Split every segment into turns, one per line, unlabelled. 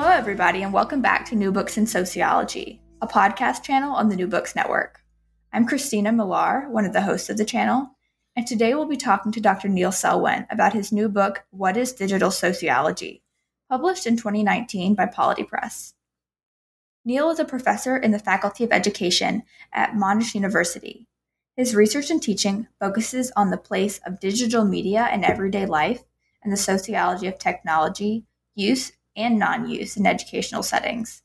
Hello, everybody, and welcome back to New Books in Sociology, a podcast channel on the New Books Network. I'm Christina Millar, one of the hosts of the channel, and today we'll be talking to Dr. Neil Selwyn about his new book, What is Digital Sociology, published in 2019 by Polity Press. Neil is a professor in the Faculty of Education at Monash University. His research and teaching focuses on the place of digital media in everyday life and the sociology of technology, use, and non use in educational settings.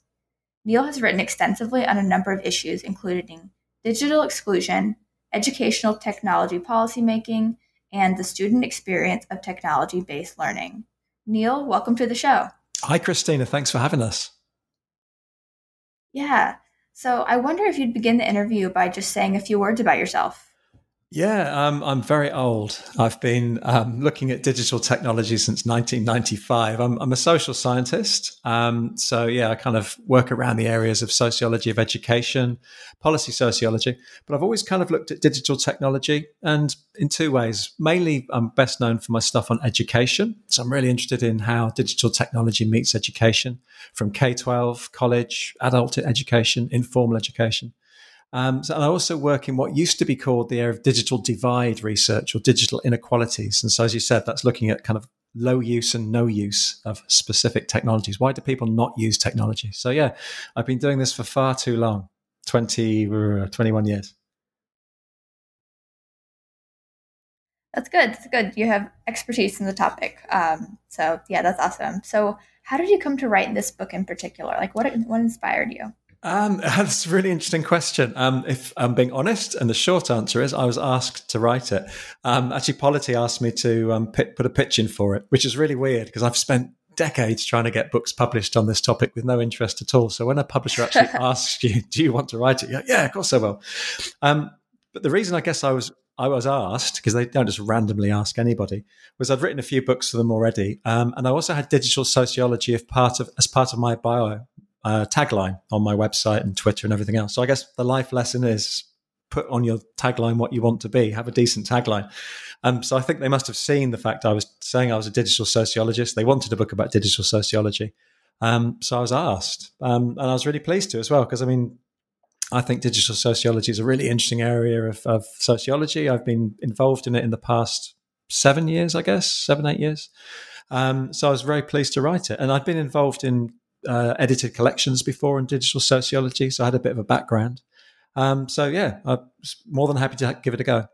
Neil has written extensively on a number of issues, including digital exclusion, educational technology policymaking, and the student experience of technology based learning. Neil, welcome to the show.
Hi, Christina. Thanks for having us.
Yeah. So I wonder if you'd begin the interview by just saying a few words about yourself.
Yeah, um, I'm very old. I've been um, looking at digital technology since 1995. I'm, I'm a social scientist. Um, so, yeah, I kind of work around the areas of sociology of education, policy sociology. But I've always kind of looked at digital technology and in two ways. Mainly, I'm best known for my stuff on education. So, I'm really interested in how digital technology meets education from K 12, college, adult education, informal education. Um, so, and I also work in what used to be called the area of digital divide research or digital inequalities. And so, as you said, that's looking at kind of low use and no use of specific technologies. Why do people not use technology? So, yeah, I've been doing this for far too long 20, uh, 21 years.
That's good. That's good. You have expertise in the topic. Um, so, yeah, that's awesome. So, how did you come to write this book in particular? Like, what, what inspired you?
Um, that's a really interesting question. Um, if I'm being honest, and the short answer is I was asked to write it. Um, actually, Polity asked me to um, put a pitch in for it, which is really weird because I've spent decades trying to get books published on this topic with no interest at all. So when a publisher actually asks you, "Do you want to write it?" Like, yeah, of course I will. Um, but the reason I guess I was I was asked because they don't just randomly ask anybody was I'd written a few books for them already, um, and I also had digital sociology as part of as part of my bio uh, tagline on my website and Twitter and everything else. So I guess the life lesson is put on your tagline what you want to be, have a decent tagline. Um, so I think they must have seen the fact I was saying I was a digital sociologist. They wanted a book about digital sociology. Um, so I was asked, um, and I was really pleased to as well, because I mean, I think digital sociology is a really interesting area of, of, sociology. I've been involved in it in the past seven years, I guess, seven, eight years. Um, so I was very pleased to write it. And I've been involved in uh, edited collections before in digital sociology, so I had a bit of a background. Um, so yeah, I'm more than happy to give it a go.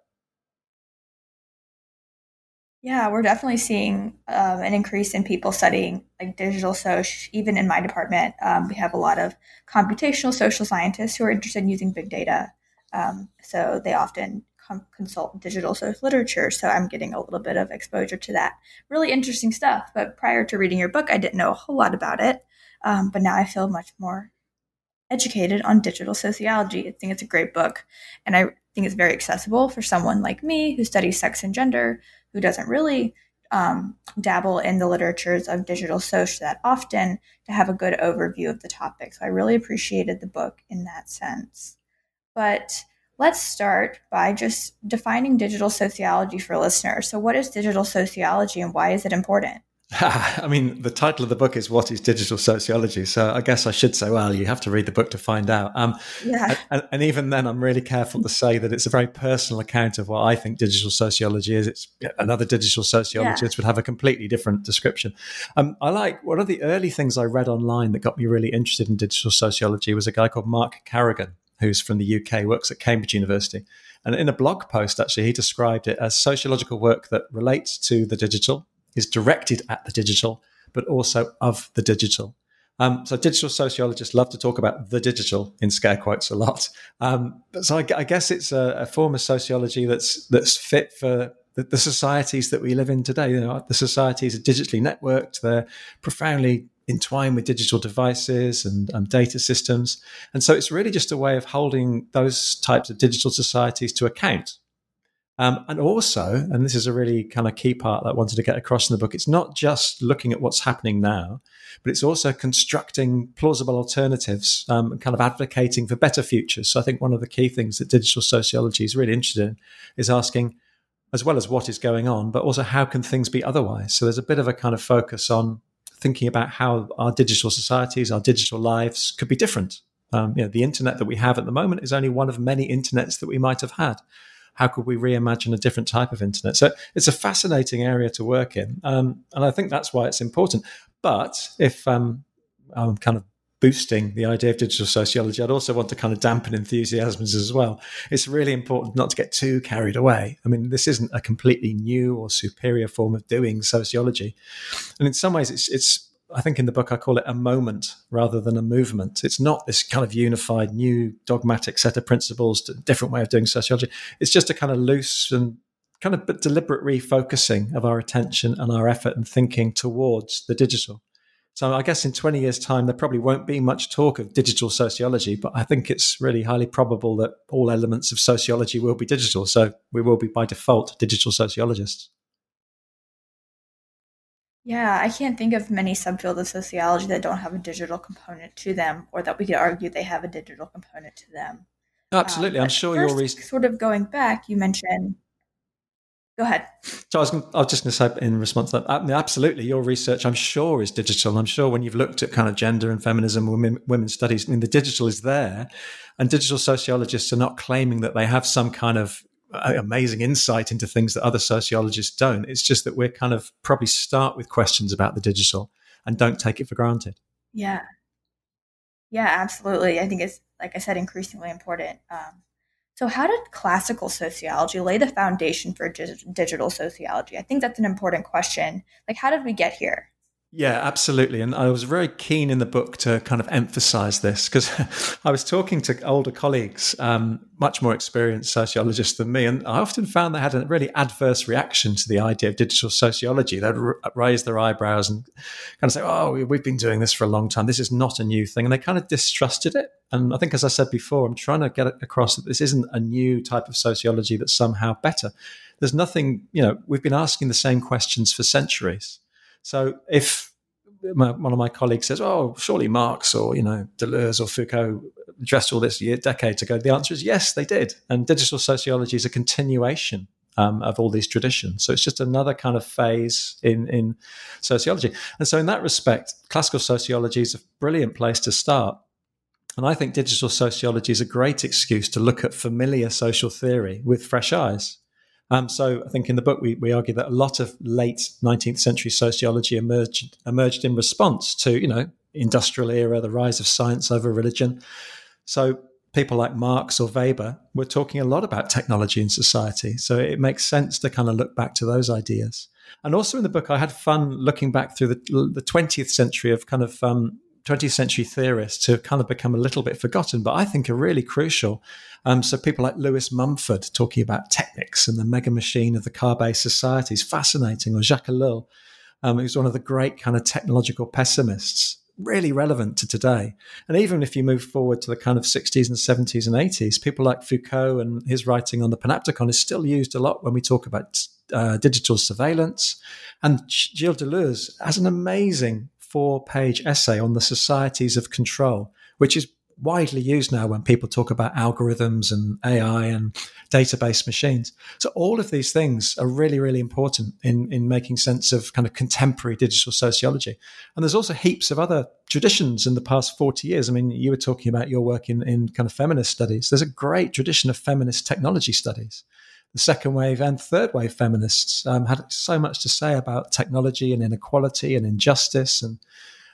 Yeah, we're definitely seeing um, an increase in people studying like digital social. Even in my department, um, we have a lot of computational social scientists who are interested in using big data. Um, so they often com- consult digital social literature. So I'm getting a little bit of exposure to that. Really interesting stuff. But prior to reading your book, I didn't know a whole lot about it. Um, but now I feel much more educated on digital sociology. I think it's a great book. And I think it's very accessible for someone like me who studies sex and gender, who doesn't really um, dabble in the literatures of digital social that often to have a good overview of the topic. So I really appreciated the book in that sense. But let's start by just defining digital sociology for listeners. So, what is digital sociology and why is it important?
I mean, the title of the book is "What is Digital Sociology?" So I guess I should say, well, you have to read the book to find out. Um, yeah. And, and, even then, I'm really careful to say that it's a very personal account of what I think digital sociology is. It's another digital sociologist yeah. would have a completely different description. Um, I like one of the early things I read online that got me really interested in digital sociology was a guy called Mark Carrigan, who's from the UK, works at Cambridge University. And in a blog post, actually, he described it as sociological work that relates to the digital is directed at the digital, but also of the digital. Um, so digital sociologists love to talk about the digital in scare quotes a lot. Um, so I, I, guess it's a, a, form of sociology that's that's fit for the, the, societies that we live in today. You know, the societies are digitally networked; they're profoundly entwined with digital devices and, and data systems, and so it's really just a way of holding those types of digital societies to account um, and also, and this is a really kind of key part that I wanted to get across in the book, it's not just looking at what's happening now, but it's also constructing plausible alternatives um, and kind of advocating for better futures. So I think one of the key things that digital sociology is really interested in is asking, as well as what is going on, but also how can things be otherwise? So there's a bit of a kind of focus on thinking about how our digital societies, our digital lives could be different. Um, you know, the internet that we have at the moment is only one of many internets that we might have had. How could we reimagine a different type of internet? So it's a fascinating area to work in, um, and I think that's why it's important. But if um, I'm kind of boosting the idea of digital sociology, I'd also want to kind of dampen enthusiasms as well. It's really important not to get too carried away. I mean, this isn't a completely new or superior form of doing sociology, and in some ways, it's it's. I think in the book I call it a moment rather than a movement. It's not this kind of unified new dogmatic set of principles, different way of doing sociology. It's just a kind of loose and kind of deliberate refocusing of our attention and our effort and thinking towards the digital. So I guess in 20 years' time, there probably won't be much talk of digital sociology, but I think it's really highly probable that all elements of sociology will be digital. So we will be by default digital sociologists.
Yeah, I can't think of many subfields of sociology that don't have a digital component to them, or that we could argue they have a digital component to them.
Absolutely, um, I'm sure you
are sort of going back. You mentioned Go ahead.
So I was, I was just going to say in response to that, absolutely, your research, I'm sure, is digital. I'm sure when you've looked at kind of gender and feminism, women, women's studies, I mean, the digital is there, and digital sociologists are not claiming that they have some kind of amazing insight into things that other sociologists don't. It's just that we're kind of probably start with questions about the digital and don't take it for granted.
Yeah. Yeah, absolutely. I think it's, like I said, increasingly important. Um, so, how did classical sociology lay the foundation for digital sociology? I think that's an important question. Like, how did we get here?
Yeah, absolutely. And I was very keen in the book to kind of emphasize this because I was talking to older colleagues, um, much more experienced sociologists than me, and I often found they had a really adverse reaction to the idea of digital sociology. They'd r- raise their eyebrows and kind of say, Oh, we've been doing this for a long time. This is not a new thing. And they kind of distrusted it. And I think, as I said before, I'm trying to get across that this isn't a new type of sociology that's somehow better. There's nothing, you know, we've been asking the same questions for centuries so if my, one of my colleagues says, "Oh, surely Marx or you know Deleuze or Foucault addressed all this year, decades ago," the answer is yes, they did. And digital sociology is a continuation um, of all these traditions. So it's just another kind of phase in in sociology. And so in that respect, classical sociology is a brilliant place to start. And I think digital sociology is a great excuse to look at familiar social theory with fresh eyes. Um, so I think in the book we, we argue that a lot of late 19th century sociology emerged emerged in response to you know industrial era, the rise of science over religion. So people like Marx or Weber were talking a lot about technology in society. So it makes sense to kind of look back to those ideas. And also in the book, I had fun looking back through the, the 20th century of kind of um, 20th century theorists who have kind of become a little bit forgotten, but I think are really crucial. Um, so people like Lewis Mumford talking about technics and the mega machine of the car-based society is fascinating, or Jacques Ellul, um, who's one of the great kind of technological pessimists, really relevant to today. And even if you move forward to the kind of 60s and 70s and 80s, people like Foucault and his writing on the panopticon is still used a lot when we talk about uh, digital surveillance. And Gilles Deleuze has an amazing four page essay on the societies of control, which is widely used now when people talk about algorithms and AI and database machines. So all of these things are really, really important in, in making sense of kind of contemporary digital sociology. And there's also heaps of other traditions in the past 40 years. I mean, you were talking about your work in, in kind of feminist studies. There's a great tradition of feminist technology studies. The second wave and third wave feminists um, had so much to say about technology and inequality and injustice and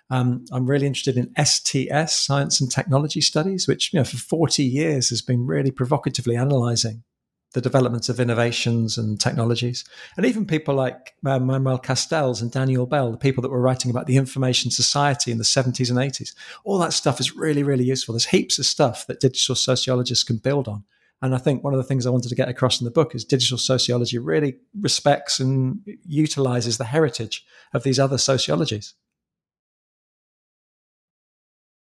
um, I'm really interested in STS, Science and Technology Studies, which you know for 40 years has been really provocatively analysing the developments of innovations and technologies, and even people like uh, Manuel Castells and Daniel Bell, the people that were writing about the information society in the 70s and 80s. All that stuff is really, really useful. There's heaps of stuff that digital sociologists can build on. And I think one of the things I wanted to get across in the book is digital sociology really respects and utilizes the heritage of these other sociologies.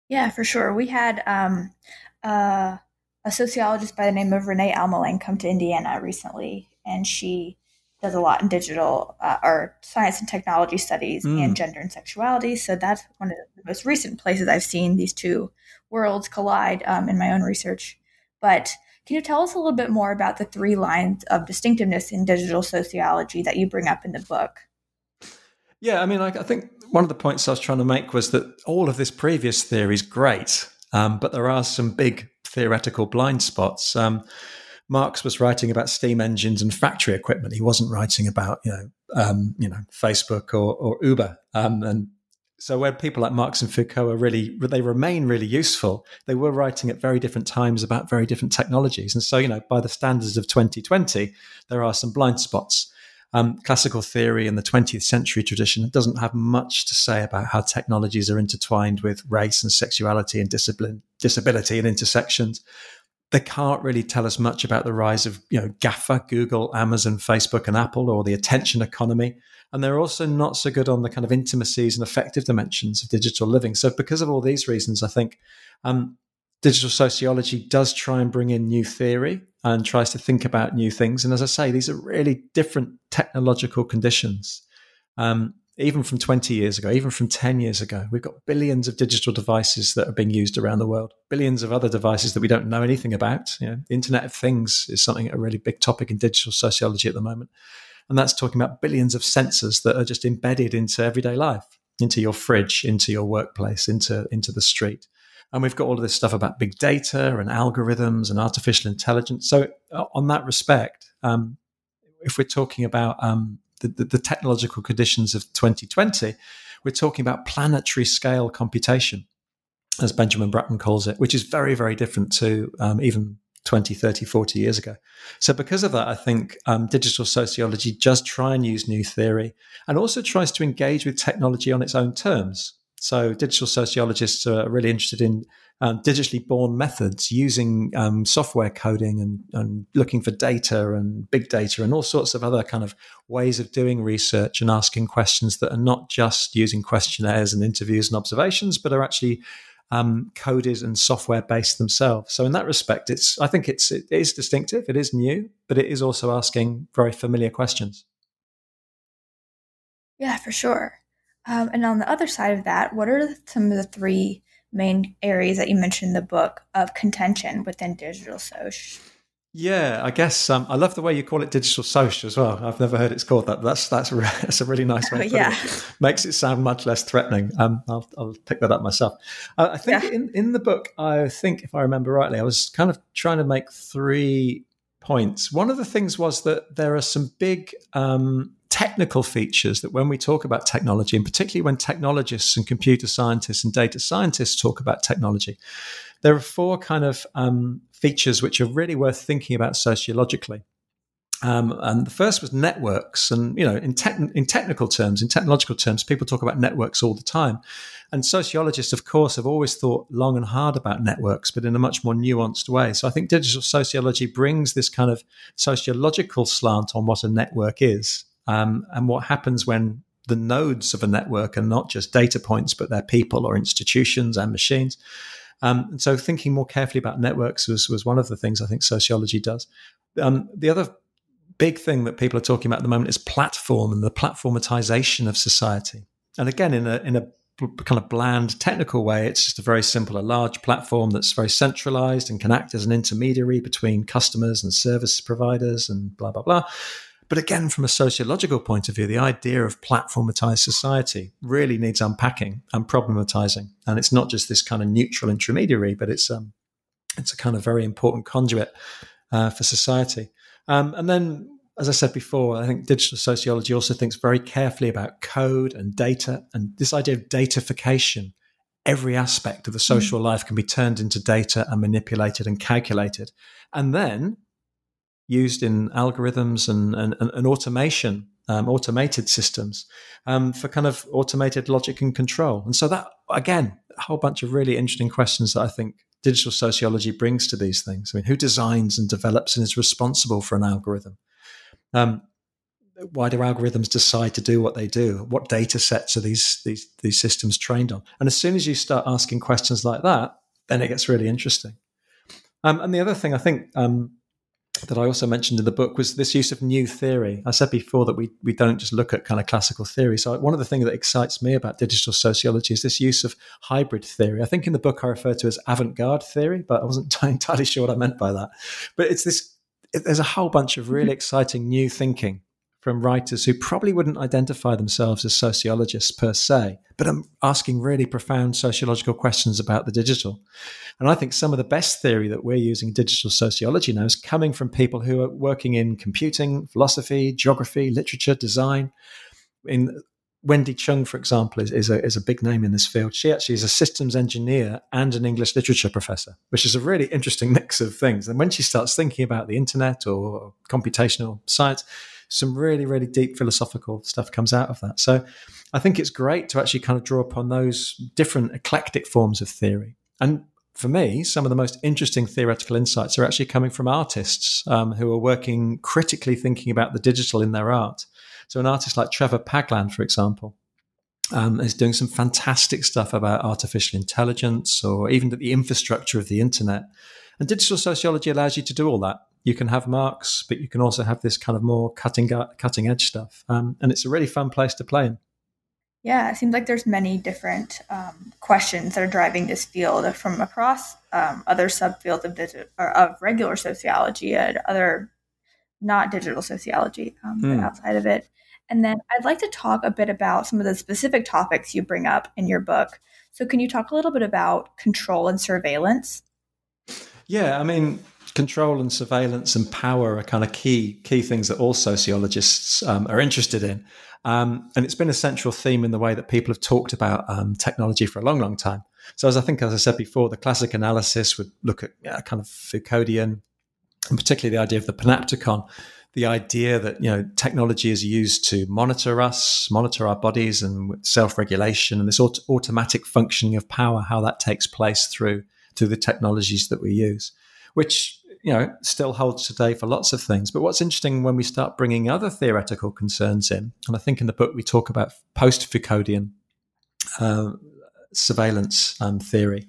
Yeah, for sure. We had um, uh, a sociologist by the name of Renee Almeling come to Indiana recently, and she does a lot in digital uh, or science and technology studies mm. and gender and sexuality. So that's one of the most recent places I've seen these two worlds collide um, in my own research. But can you tell us a little bit more about the three lines of distinctiveness in digital sociology that you bring up in the book?
Yeah, I mean, I, I think one of the points I was trying to make was that all of this previous theory is great, um, but there are some big theoretical blind spots. Um, Marx was writing about steam engines and factory equipment. He wasn't writing about you know um, you know Facebook or, or Uber. Um, and so when people like Marx and Foucault are really they remain really useful, they were writing at very different times about very different technologies. And so you know by the standards of 2020, there are some blind spots. Um, classical theory in the 20th century tradition doesn't have much to say about how technologies are intertwined with race and sexuality and discipline, disability and intersections they can't really tell us much about the rise of you know GAFA, Google, Amazon, Facebook, and Apple, or the attention economy. And they're also not so good on the kind of intimacies and affective dimensions of digital living. So, because of all these reasons, I think um, digital sociology does try and bring in new theory and tries to think about new things. And as I say, these are really different technological conditions. Um, even from 20 years ago, even from 10 years ago. We've got billions of digital devices that are being used around the world, billions of other devices that we don't know anything about. You know, the Internet of Things is something a really big topic in digital sociology at the moment. And that's talking about billions of sensors that are just embedded into everyday life, into your fridge, into your workplace, into, into the street. And we've got all of this stuff about big data and algorithms and artificial intelligence. So, uh, on that respect, um, if we're talking about um, the, the, the technological conditions of 2020, we're talking about planetary scale computation, as Benjamin Bratton calls it, which is very, very different to um, even 20, 30, 40 years ago. So, because of that, I think um, digital sociology does try and use new theory and also tries to engage with technology on its own terms. So, digital sociologists are really interested in um, digitally born methods using um, software coding and, and, looking for data and big data and all sorts of other kind of ways of doing research and asking questions that are not just using questionnaires and interviews and observations, but are actually um, coded and software based themselves. So in that respect, it's I think it's it is distinctive, it is new, but it is also asking very familiar questions.
Yeah, for sure. Um, and on the other side of that, what are some of the three main areas that you mentioned in the book of contention within digital social.
Yeah, I guess um, I love the way you call it digital social as well. I've never heard it's called that. that's that's that's a really nice way. Oh, yeah, it. makes it sound much less threatening. Um, I'll, I'll pick that up myself. Uh, I think yeah. in in the book, I think if I remember rightly, I was kind of trying to make three points. One of the things was that there are some big um, technical features that when we talk about technology, and particularly when technologists and computer scientists and data scientists talk about technology, there are four kind of um, features which are really worth thinking about sociologically. Um, and the first was networks, and you know, in, te- in technical terms, in technological terms, people talk about networks all the time. And sociologists, of course, have always thought long and hard about networks, but in a much more nuanced way. So I think digital sociology brings this kind of sociological slant on what a network is um, and what happens when the nodes of a network are not just data points, but they're people or institutions and machines. Um, and so thinking more carefully about networks was, was one of the things I think sociology does. Um, the other big thing that people are talking about at the moment is platform and the platformatization of society. And again, in a, in a kind of bland technical way, it's just a very simple, a large platform that's very centralized and can act as an intermediary between customers and service providers and blah, blah, blah. But again, from a sociological point of view, the idea of platformatized society really needs unpacking and problematizing. And it's not just this kind of neutral intermediary, but it's um, it's a kind of very important conduit uh, for society. Um, and then, as I said before, I think digital sociology also thinks very carefully about code and data and this idea of datafication. Every aspect of the hmm. social life can be turned into data and manipulated and calculated. And then used in algorithms and, and, and automation, um, automated systems um, for kind of automated logic and control. And so that, again, a whole bunch of really interesting questions that I think digital sociology brings to these things. I mean, who designs and develops and is responsible for an algorithm? Um, why do algorithms decide to do what they do? What data sets are these, these, these systems trained on? And as soon as you start asking questions like that, then it gets really interesting. Um, and the other thing I think um, that I also mentioned in the book was this use of new theory. I said before that we, we don't just look at kind of classical theory. So one of the things that excites me about digital sociology is this use of hybrid theory. I think in the book I refer to as avant-garde theory, but I wasn't entirely sure what I meant by that. But it's this, it, there's a whole bunch of really mm-hmm. exciting new thinking from writers who probably wouldn't identify themselves as sociologists per se, but are asking really profound sociological questions about the digital. And I think some of the best theory that we're using in digital sociology now is coming from people who are working in computing, philosophy, geography, literature, design. In Wendy Chun, for example, is, is, a, is a big name in this field. She actually is a systems engineer and an English literature professor, which is a really interesting mix of things. And when she starts thinking about the internet or computational science, some really, really deep philosophical stuff comes out of that. So I think it's great to actually kind of draw upon those different eclectic forms of theory. And for me, some of the most interesting theoretical insights are actually coming from artists um, who are working critically thinking about the digital in their art. So, an artist like Trevor Paglen, for example, um, is doing some fantastic stuff about artificial intelligence or even the infrastructure of the internet. And digital sociology allows you to do all that. You can have Marx, but you can also have this kind of more cutting cutting edge stuff, um, and it's a really fun place to play in.
Yeah, it seems like there's many different um, questions that are driving this field from across um, other subfields of digital or of regular sociology and other not digital sociology mm. outside of it. And then I'd like to talk a bit about some of the specific topics you bring up in your book. So, can you talk a little bit about control and surveillance?
Yeah, I mean, control and surveillance and power are kind of key key things that all sociologists um, are interested in. Um, and it's been a central theme in the way that people have talked about um, technology for a long, long time. So, as I think, as I said before, the classic analysis would look at yeah, kind of Foucauldian, and particularly the idea of the panopticon the idea that you know technology is used to monitor us, monitor our bodies, and self-regulation, and this aut- automatic functioning of power, how that takes place through through the technologies that we use, which you know still holds today for lots of things. But what's interesting when we start bringing other theoretical concerns in, and I think in the book we talk about post-Foucauldian uh, surveillance um, theory.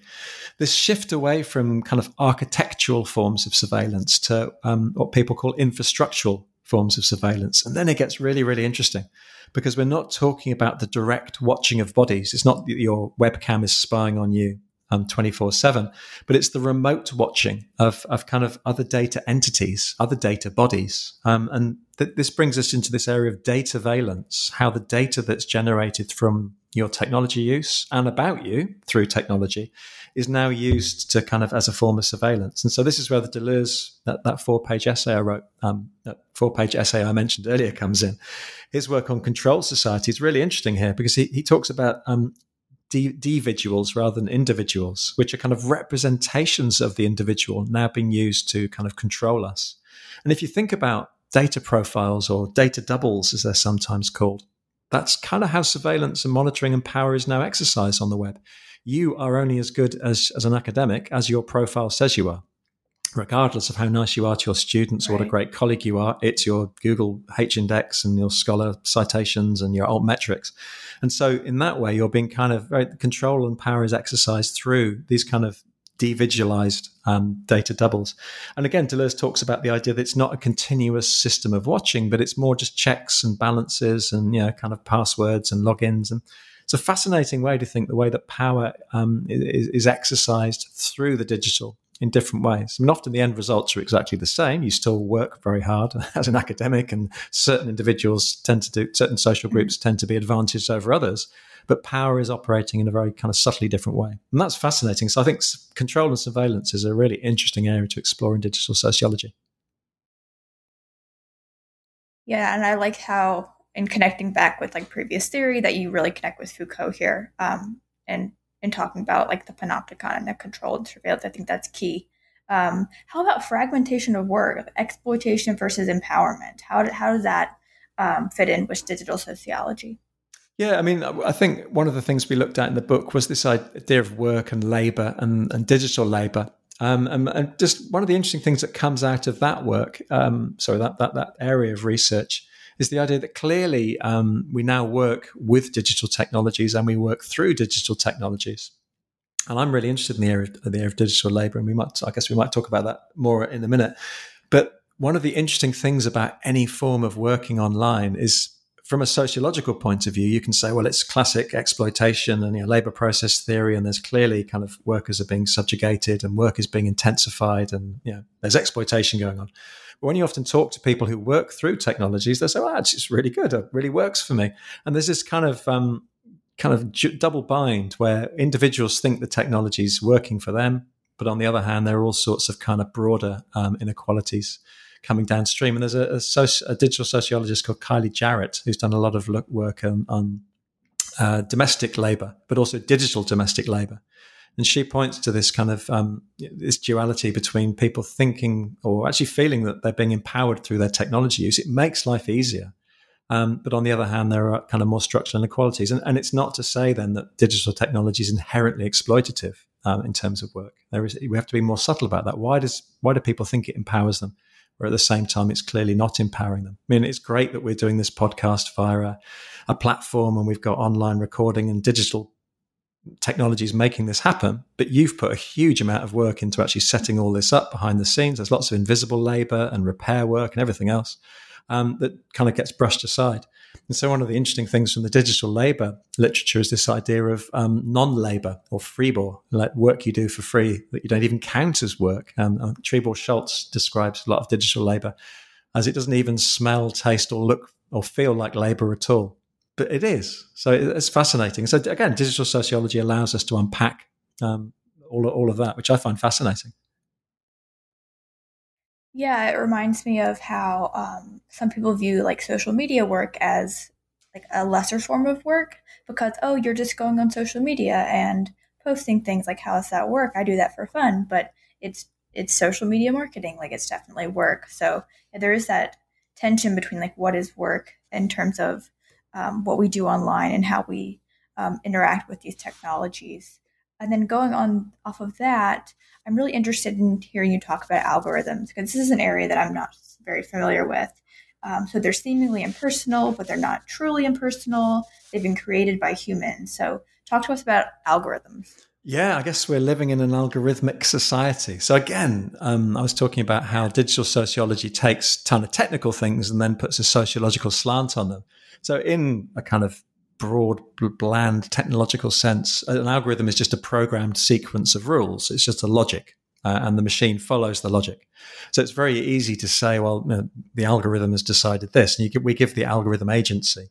This shift away from kind of architectural forms of surveillance to um, what people call infrastructural forms of surveillance. And then it gets really, really interesting because we're not talking about the direct watching of bodies. It's not that your webcam is spying on you um, 24 7, but it's the remote watching of, of kind of other data entities, other data bodies. Um, and th- this brings us into this area of dataveillance, how the data that's generated from your technology use and about you through technology is now used to kind of as a form of surveillance. And so this is where the Deleuze, that, that four page essay I wrote, um, that four page essay I mentioned earlier comes in. His work on control society is really interesting here because he, he talks about um, dividuals rather than individuals, which are kind of representations of the individual now being used to kind of control us. And if you think about data profiles or data doubles, as they're sometimes called, that's kind of how surveillance and monitoring and power is now exercised on the web. You are only as good as, as an academic as your profile says you are. Regardless of how nice you are to your students right. or what a great colleague you are, it's your Google H index and your Scholar citations and your altmetrics. And so, in that way, you're being kind of right, control and power is exercised through these kind of devisualized um, data doubles. And again, Deleuze talks about the idea that it's not a continuous system of watching, but it's more just checks and balances and you know kind of passwords and logins. And it's a fascinating way to think the way that power um, is, is, exercised through the digital in different ways. I mean, often the end results are exactly the same. You still work very hard as an academic, and certain individuals tend to do certain social groups tend to be advantaged over others but power is operating in a very kind of subtly different way. And that's fascinating. So I think control and surveillance is a really interesting area to explore in digital sociology.
Yeah, and I like how in connecting back with like previous theory that you really connect with Foucault here, um, and in talking about like the panopticon and the controlled surveillance. I think that's key. Um, how about fragmentation of work, exploitation versus empowerment? How, how does that um, fit in with digital sociology?
Yeah, I mean, I think one of the things we looked at in the book was this idea of work and labor and, and digital labor. Um, and, and, just one of the interesting things that comes out of that work, um, sorry, that, that, that area of research, is the idea that clearly um, we now work with digital technologies and we work through digital technologies. And I'm really interested in the area of, the area of digital labor, and we might, I guess, we might talk about that more in a minute. But one of the interesting things about any form of working online is from a sociological point of view, you can say, well, it's classic exploitation and you know, labor process theory, and there's clearly kind of workers are being subjugated and work is being intensified, and you know, there's exploitation going on. But when you often talk to people who work through technologies, they say, "Well, it's really good. It really works for me." And there's this kind of um, kind of double bind where individuals think the technology is working for them, but on the other hand, there are all sorts of kind of broader um, inequalities coming downstream. And there's a, a, soci- a, digital sociologist called Kylie Jarrett who's done a lot of work on, on uh, domestic labor, but also digital domestic labor. And she points to this kind of um, this duality between people thinking or actually feeling that they're being empowered through their technology use. It makes life easier. Um, but on the other hand, there are kind of more structural inequalities. And, and, it's not to say then that digital technology is inherently exploitative um, in terms of work. There is, we have to be more subtle about that. Why does why do people think it empowers them? At the same time, it's clearly not empowering them. I mean, it's great that we're doing this podcast via a, a platform and we've got online recording and digital technologies making this happen, but you've put a huge amount of work into actually setting all this up behind the scenes. There's lots of invisible labor and repair work and everything else um, that kind of gets brushed aside. And so, one of the interesting things from the digital labor literature is this idea of um, non labor or freebour, like work you do for free that you don't even count as work. Um, uh, Trebor Scholz describes a lot of digital labor as it doesn't even smell, taste, or look or feel like labor at all. But it is. So, it's fascinating. So, again, digital sociology allows us to unpack um, all, all of that, which I find fascinating.
Yeah, it reminds me of how um, some people view like social media work as like a lesser form of work because oh, you're just going on social media and posting things. Like, how does that work? I do that for fun, but it's it's social media marketing. Like, it's definitely work. So yeah, there is that tension between like what is work in terms of um, what we do online and how we um, interact with these technologies. And then going on off of that, I'm really interested in hearing you talk about algorithms because this is an area that I'm not very familiar with. Um, so they're seemingly impersonal, but they're not truly impersonal. They've been created by humans. So talk to us about algorithms.
Yeah, I guess we're living in an algorithmic society. So again, um, I was talking about how digital sociology takes a ton of technical things and then puts a sociological slant on them. So in a kind of broad, bland technological sense, an algorithm is just a programmed sequence of rules. It's just a logic, uh, and the machine follows the logic. So it's very easy to say, well, you know, the algorithm has decided this, and we give the algorithm agency.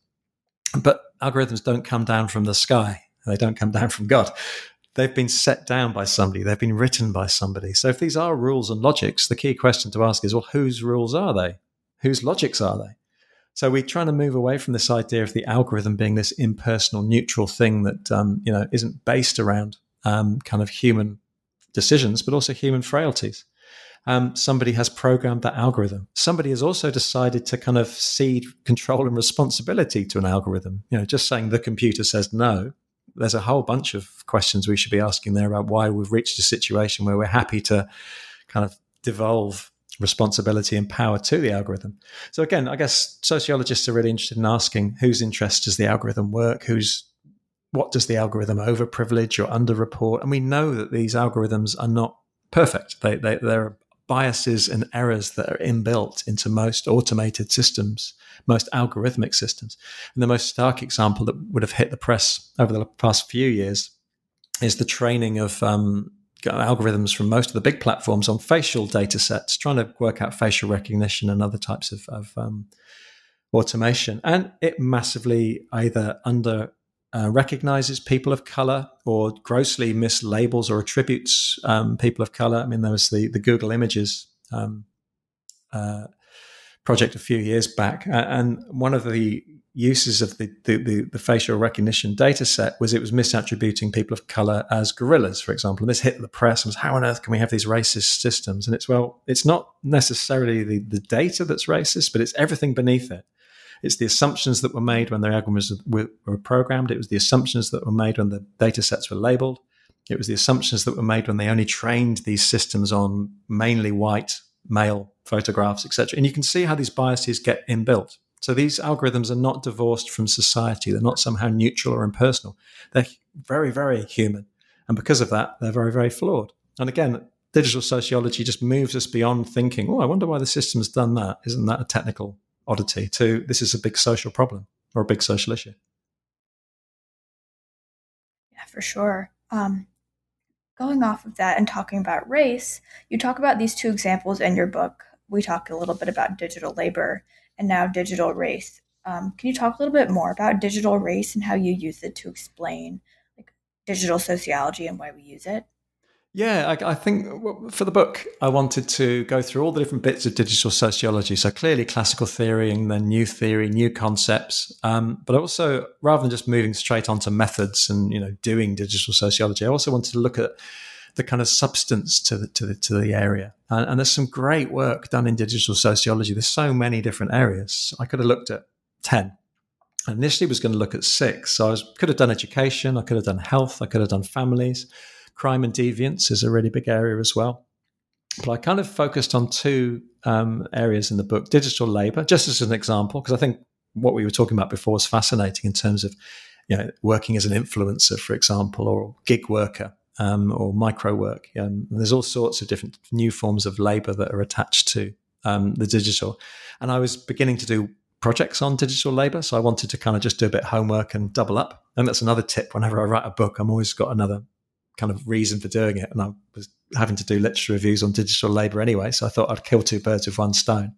But algorithms don't come down from the sky; they don't come down from God. They've been set down by somebody. They've been written by somebody. So if these are rules and logics, the key question to ask is, well, whose rules are they? Whose logics are they? So we're trying to move away from this idea of the algorithm being this impersonal, neutral thing that um, you know isn't based around um, kind of human decisions, but also human frailties. Um, somebody has programmed that algorithm. Somebody has also decided to kind of cede control and responsibility to an algorithm. You know, just saying the computer says no. There's a whole bunch of questions we should be asking there about why we've reached a situation where we're happy to kind of devolve responsibility and power to the algorithm. So again, I guess sociologists are really interested in asking whose interest does the algorithm work, who's what does the algorithm overprivilege or underreport? And we know that these algorithms are not perfect. They, they, there are biases and errors that are inbuilt into most automated systems, most algorithmic systems. And the most stark example that would have hit the press over the past few years is the training of um, algorithms from most of the big platforms on facial data sets, trying to work out facial recognition and other types of, of um, automation. And it massively either under uh, recognizes people of color or grossly mislabels or attributes um, people of color. I mean, there was the, the Google Images um, uh, project a few years back. And one of the uses of the, the, the, the, facial recognition data set was it was misattributing people of color as gorillas, for example. And this hit the press and was, how on earth can we have these racist systems? And it's, well, it's not necessarily the, the data that's racist, but it's everything beneath it. It's the assumptions that were made when the algorithms were, were programmed. It was the assumptions that were made when the data sets were labeled. It was the assumptions that were made when they only trained these systems on mainly white male photographs, etc. And you can see how these biases get inbuilt. So these algorithms are not divorced from society. They're not somehow neutral or impersonal. They're very, very human. And because of that, they're very, very flawed. And again, digital sociology just moves us beyond thinking, oh, I wonder why the system's done that. Isn't that a technical oddity? To this is a big social problem. or a big social issue.
Yeah, for sure. Um, going off of that and talking about race, you talk about these two examples in your book. We talk a little bit about digital labor and now digital race. Um, can you talk a little bit more about digital race and how you use it to explain like digital sociology and why we use it?
Yeah, I, I, think for the book, I wanted to go through all the different bits of digital sociology. So clearly, classical theory and then new theory, new concepts. Um, but also, rather than just moving straight onto methods and you know doing digital sociology, I also wanted to look at the kind of substance to the to the, to the area. And, and there's some great work done in digital sociology. There's so many different areas. I could have looked at ten. I initially was going to look at six. So I was, could have done education. I could have done health. I could have done families crime and deviance is a really big area as well. But I kind of focused on two um, areas in the book digital labor, just as an example, because I think what we were talking about before was fascinating in terms of you know, working as an influencer, for example, or gig worker um, or micro work. Um, there's all sorts of different new forms of labor that are attached to um, the digital. And I was beginning to do projects on digital labor. So I wanted to kind of just do a bit of homework and double up. And that's another tip. Whenever I write a book, I'm always got another kind of reason for doing it. And I was having to do literature reviews on digital labor anyway. So I thought I'd kill two birds with one stone.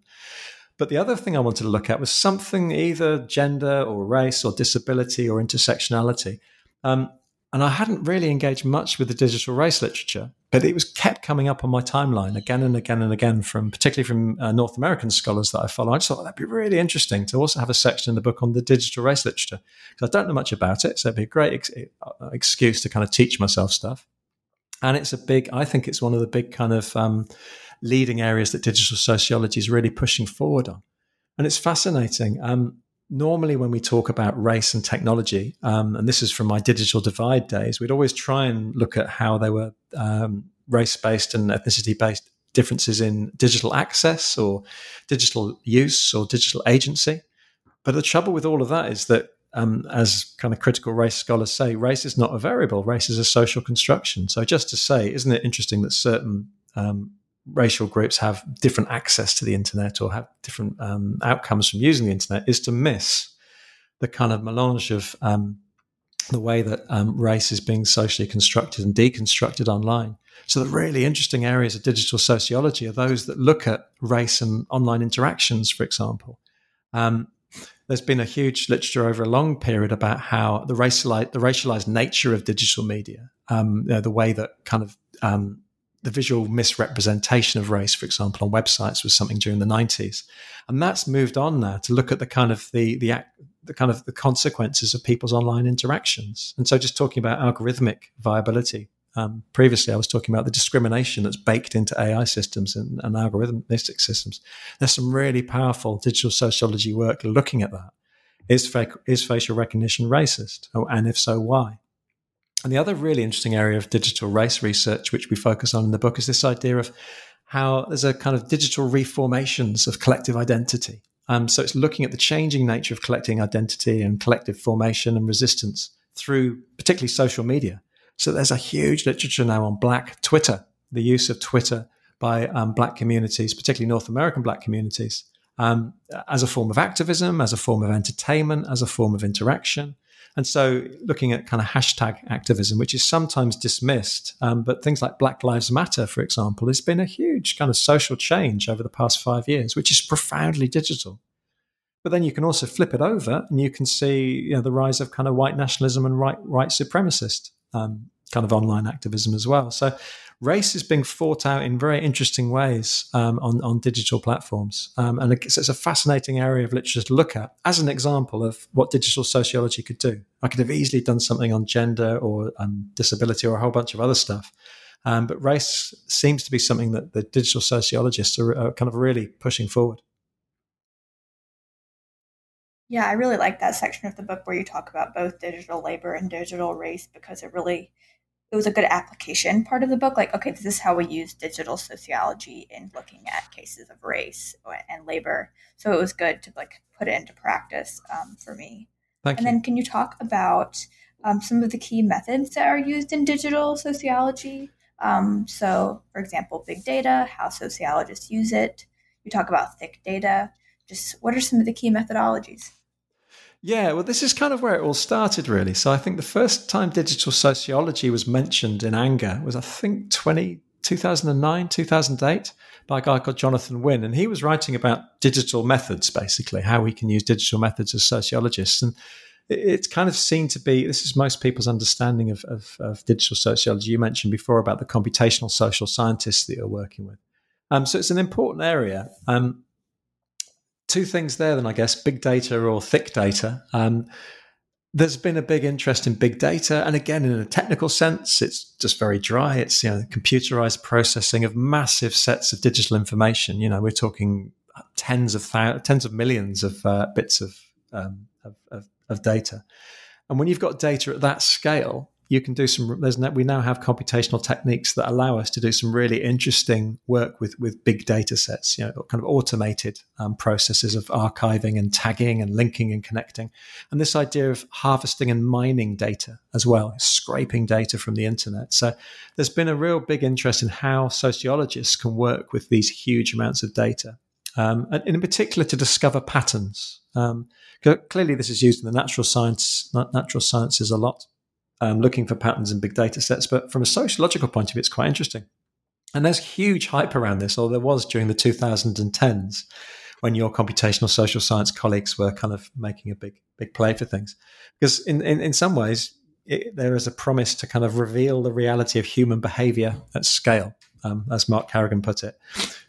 But the other thing I wanted to look at was something either gender or race or disability or intersectionality. Um, and I hadn't really engaged much with the digital race literature, but it was kept coming up on my timeline again and again and again from particularly from uh, North American scholars that I follow. I just thought that'd be really interesting to also have a section in the book on the digital race literature because I don't know much about it, so it'd be a great ex- uh, excuse to kind of teach myself stuff. And it's a big, I think it's one of the big kind of um, leading areas that digital sociology is really pushing forward on, and it's fascinating. Um, normally when we talk about race and technology, um, and this is from my digital divide days, we'd always try and look at how there were um, race based and ethnicity based differences in digital access or digital use or digital agency. But the trouble with all of that is that, um, as kind of critical race scholars say, race is not a variable, race is a social construction. So, just to say, isn't it interesting that certain um, racial groups have different access to the internet or have different um, outcomes from using the internet is to miss the kind of melange of um, the way that um, race is being socially constructed and deconstructed online. So, the really interesting areas of digital sociology are those that look at race and online interactions, for example. Um, there's been a huge literature over a long period about how the racialized, the racialized nature of digital media, um, you know, the way that kind of um, the visual misrepresentation of race, for example, on websites was something during the 90s. And that's moved on now to look at the kind of the, the, the kind of the consequences of people's online interactions. And so just talking about algorithmic viability. Um, previously, I was talking about the discrimination that's baked into AI systems and, and algorithmic systems. There's some really powerful digital sociology work looking at that. Is, is facial recognition racist? Oh, and if so, why? And the other really interesting area of digital race research, which we focus on in the book, is this idea of how there's a kind of digital reformations of collective identity. Um, so it's looking at the changing nature of collecting identity and collective formation and resistance through particularly social media. So there's a huge literature now on Black Twitter, the use of Twitter by um, Black communities, particularly North American Black communities, um, as a form of activism, as a form of entertainment, as a form of interaction. And so, looking at kind of hashtag activism, which is sometimes dismissed, um, but things like Black Lives Matter, for example, has been a huge kind of social change over the past five years, which is profoundly digital. But then you can also flip it over, and you can see you know, the rise of kind of white nationalism and right right supremacist um, kind of online activism as well. So race is being fought out in very interesting ways um, on, on digital platforms. Um, and it's, it's, a fascinating area of literature to look at as an example of what digital sociology could do. I could have easily done something on gender or um, disability or a whole bunch of other stuff. Um, but race seems to be something that the digital sociologists are, are kind of really pushing forward.
Yeah, I really like that section of the book where you talk about both digital labor and digital race because it really it was a good application part of the book like okay this is how we use digital sociology in looking at cases of race and labor. So it was good to like put it into practice um, for me. Thank and you. then can you talk about um, some of the key methods that are used in digital sociology? Um, so for example big data how sociologists use it. You talk about thick data. Just what are some of the key methodologies
Yeah, well, this is kind of where it all started, really. So I think the first time digital sociology was mentioned in anger was, I think, 20, 2009, 2008 by a guy called Jonathan Wynn. And he was writing about digital methods, basically, how we can use digital methods as sociologists. And it's kind of seen to be this is most people's understanding of, of, of, digital sociology. You mentioned before about the computational social scientists that you're working with. Um, so it's an important area. Um, two things there, then I guess big data or thick data. Um, there's been a big interest in big data, and again, in a technical sense, it's just very dry. It's you know computerized processing of massive sets of digital information. You know, we're talking tens of thousands, tens of millions of uh, bits of, um, of, of of data. And when you've got data at that scale, you can do some. There's we now have computational techniques that allow us to do some really interesting work with with big data sets. You know, kind of automated um, processes of archiving and tagging and linking and connecting, and this idea of harvesting and mining data as well, scraping data from the internet. So there's been a real big interest in how sociologists can work with these huge amounts of data, um, and in particular to discover patterns. Um, clearly, this is used in the natural science natural sciences a lot um, looking for patterns in big data sets. But from a sociological point of view, it's quite interesting. And there's huge hype around this, or there was during the 2010s when your computational social science colleagues were kind of making a big, big play for things. Because in, in, in some ways, it, there is a promise to kind of reveal the reality of human behavior at scale, um, as Mark Carrigan put it.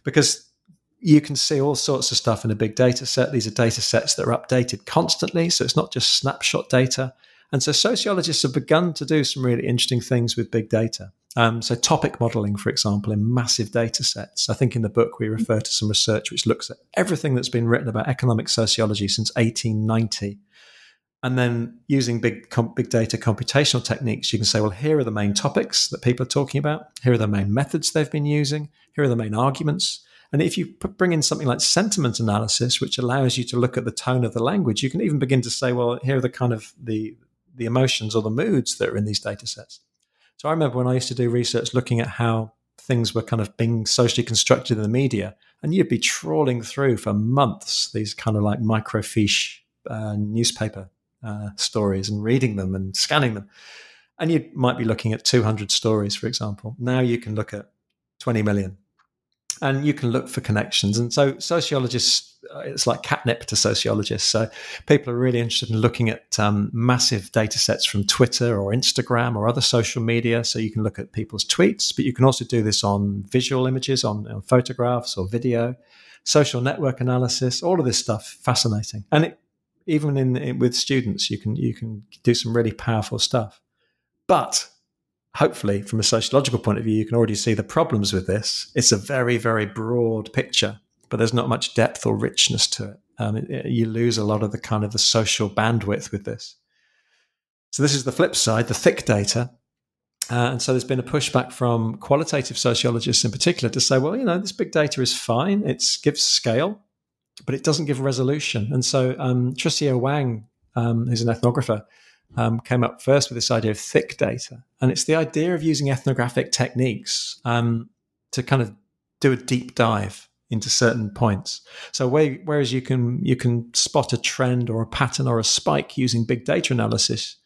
Because you can see all sorts of stuff in a big data set. These are data sets that are updated constantly. So it's not just snapshot data. And so sociologists have begun to do some really interesting things with big data. Um, so topic modeling, for example, in massive data sets. I think in the book we refer to some research which looks at everything that's been written about economic sociology since 1890. And then using big big data computational techniques, you can say, well, here are the main topics that people are talking about. Here are the main methods they've been using. Here are the main arguments. And if you bring in something like sentiment analysis, which allows you to look at the tone of the language, you can even begin to say, well, here are the kind of the the emotions or the moods that are in these data sets. So I remember when I used to do research looking at how things were kind of being socially constructed in the media, and you'd be trawling through for months these kind of like microfiche uh, newspaper uh, stories and reading them and scanning them. And you might be looking at 200 stories, for example. Now you can look at 20 million and you can look for connections. And so sociologists, uh, it's like catnip to sociologists. So people are really interested in looking at um, massive data sets from Twitter or Instagram or other social media. So you can look at people's tweets, but you can also do this on visual images, on, on photographs or video, social network analysis, all of this stuff, fascinating. And it, even in, in with students, you can you can do some really powerful stuff. But hopefully, from a sociological point of view, you can already see the problems with this. It's a very, very broad picture, but there's not much depth or richness to it. Um, it, it. You lose a lot of the kind of the social bandwidth with this. So this is the flip side, the thick data. Uh, and so there's been a pushback from qualitative sociologists in particular to say, well, you know, this big data is fine. It gives scale, but it doesn't give resolution. And so um, Tricia Wang, um, who's an ethnographer, um, came up first with this idea of thick data. And it's the idea of using ethnographic techniques um, to kind of do a deep dive into certain points. So whereas you can you can spot a trend or a pattern or a spike using big data analysis,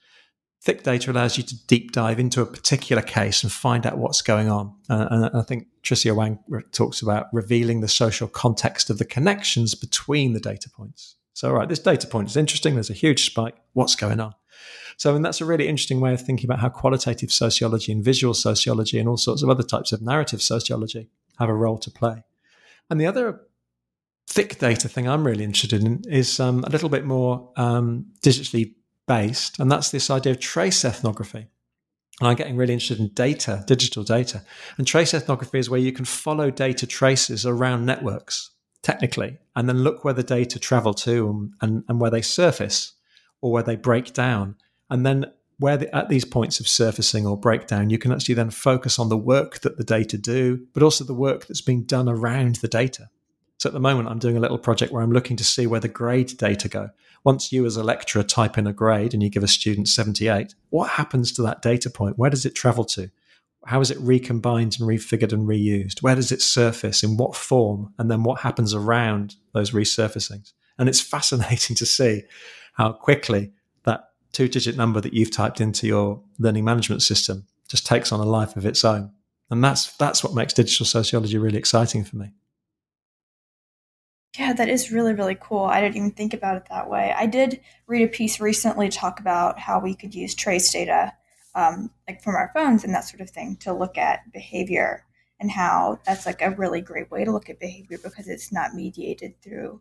thick data allows you to deep dive into a particular case and find out what's going on. Uh, and I think Tricia Wang talks about revealing the social context of the connections between the data points. So, all right, this data point is interesting. There's a huge spike. What's going on? So, and that's a really interesting way of thinking about how qualitative sociology and visual sociology and all sorts of other types of narrative sociology have a role to play. And the other thick data thing I'm really interested in is um, a little bit more um, digitally based, and that's this idea of trace ethnography. And I'm getting really interested in data, digital data. And trace ethnography is where you can follow data traces around networks technically, and then look where the data travel to and, and, and where they surface or where they break down. And then where the, at these points of surfacing or breakdown, you can actually then focus on the work that the data do, but also the work that's being done around the data. So at the moment, I'm doing a little project where I'm looking to see where the grade data go. Once you, as a lecturer, type in a grade and you give a student 78, what happens to that data point? Where does it travel to? How is it recombined and refigured and reused? Where does it surface? In what form? And then what happens around those resurfacings? And it's fascinating to see how quickly two digit number that you've typed into your learning management system just takes on a life of its own. And that's that's what makes digital sociology really exciting for me.
Yeah, that is really, really cool. I didn't even think about it that way. I did read a piece recently talk about how we could use trace data, um, like from our phones and that sort of thing, to look at behavior and how that's like a really great way to look at behavior because it's not mediated through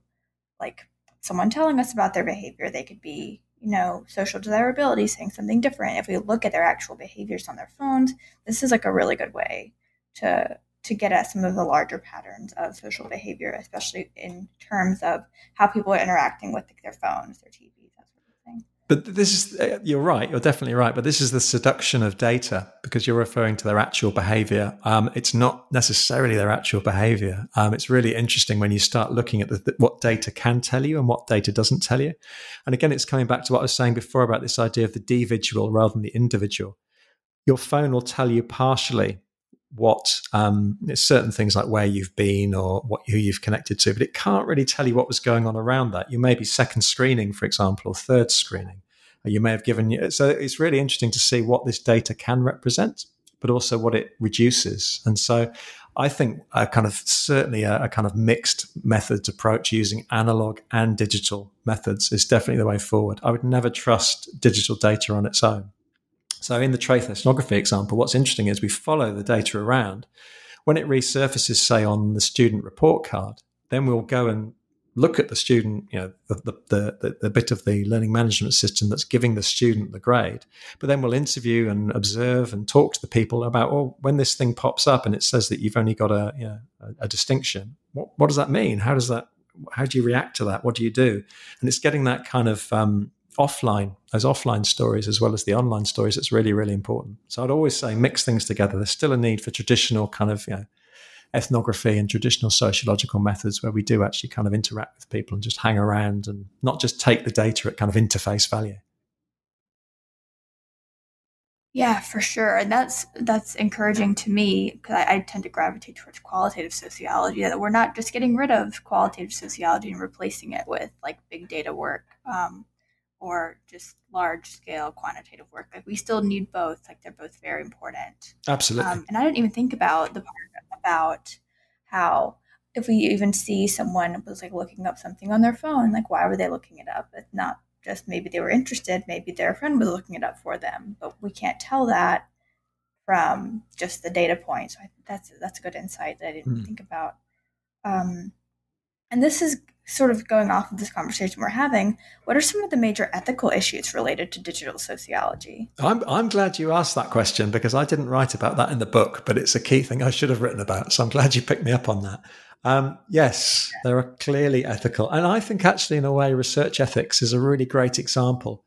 like someone telling us about their behavior. They could be, you know, social desirability saying something different. If we look at their actual behaviors on their phones, this is like a really good way to to get at some of the larger patterns of social behavior, especially in terms of how people are interacting with their phones, their TVs, that sort of thing.
But this is, uh, you're right, you're definitely right. But this is the seduction of data because you're referring to their actual behavior. Um, it's not necessarily their actual behavior. Um, it's really interesting when you start looking at the, the, what data can tell you and what data doesn't tell you. And again, it's coming back to what I was saying before about this idea of the dividual rather than the individual. Your phone will tell you partially what um, certain things like where you've been or what who you've connected to, but it can't really tell you what was going on around that. You may be second screening, for example, or third screening. You may have given you. So it's really interesting to see what this data can represent, but also what it reduces. And so I think a kind of certainly a, a kind of mixed methods approach using analog and digital methods is definitely the way forward. I would never trust digital data on its own. So in the trace ethnography example, what's interesting is we follow the data around. When it resurfaces, say, on the student report card, then we'll go and look at the student, you know, the, the, the, the, bit of the learning management system that's giving the student the grade. But then we'll interview and observe and talk to the people about, well, when this thing pops up and it says that you've only got a, you know, a, a distinction, what, what does that mean? How does that, how do you react to that? What do you do? And it's getting that kind of um, offline, those offline stories as well as the online stories, it's really, really important. So I'd always say mix things together. There's still a need for traditional kind of, you know, ethnography and traditional sociological methods where we do actually kind of interact with people and just hang around and not just take the data at kind of interface value.
Yeah, for sure, and that's that's encouraging to me because I, I, tend to gravitate towards qualitative sociology. That we're not just getting rid of qualitative sociology and replacing it with like big data work. Um, or just large scale quantitative work. Like we still need both. Like they're both very important.
Absolutely. Um,
and I didn't even think about the part about how if we even see someone was like looking up something on their phone, like why were they looking it up? It's not just maybe they were interested, maybe their friend was looking it up for them, but we can't tell that from just the data points. So I that's that's a good insight that I didn't mm. think about. Um, and this is sort of going off of this conversation we're having, what are some of the major ethical issues related to digital sociology?
I'm, I'm glad you asked that question because I didn't write about that in the book, but it's a key thing I should have written about. So I'm glad you picked me up on that. Um, yes, there are clearly ethical. And I think actually, in a way, research ethics is a really great example.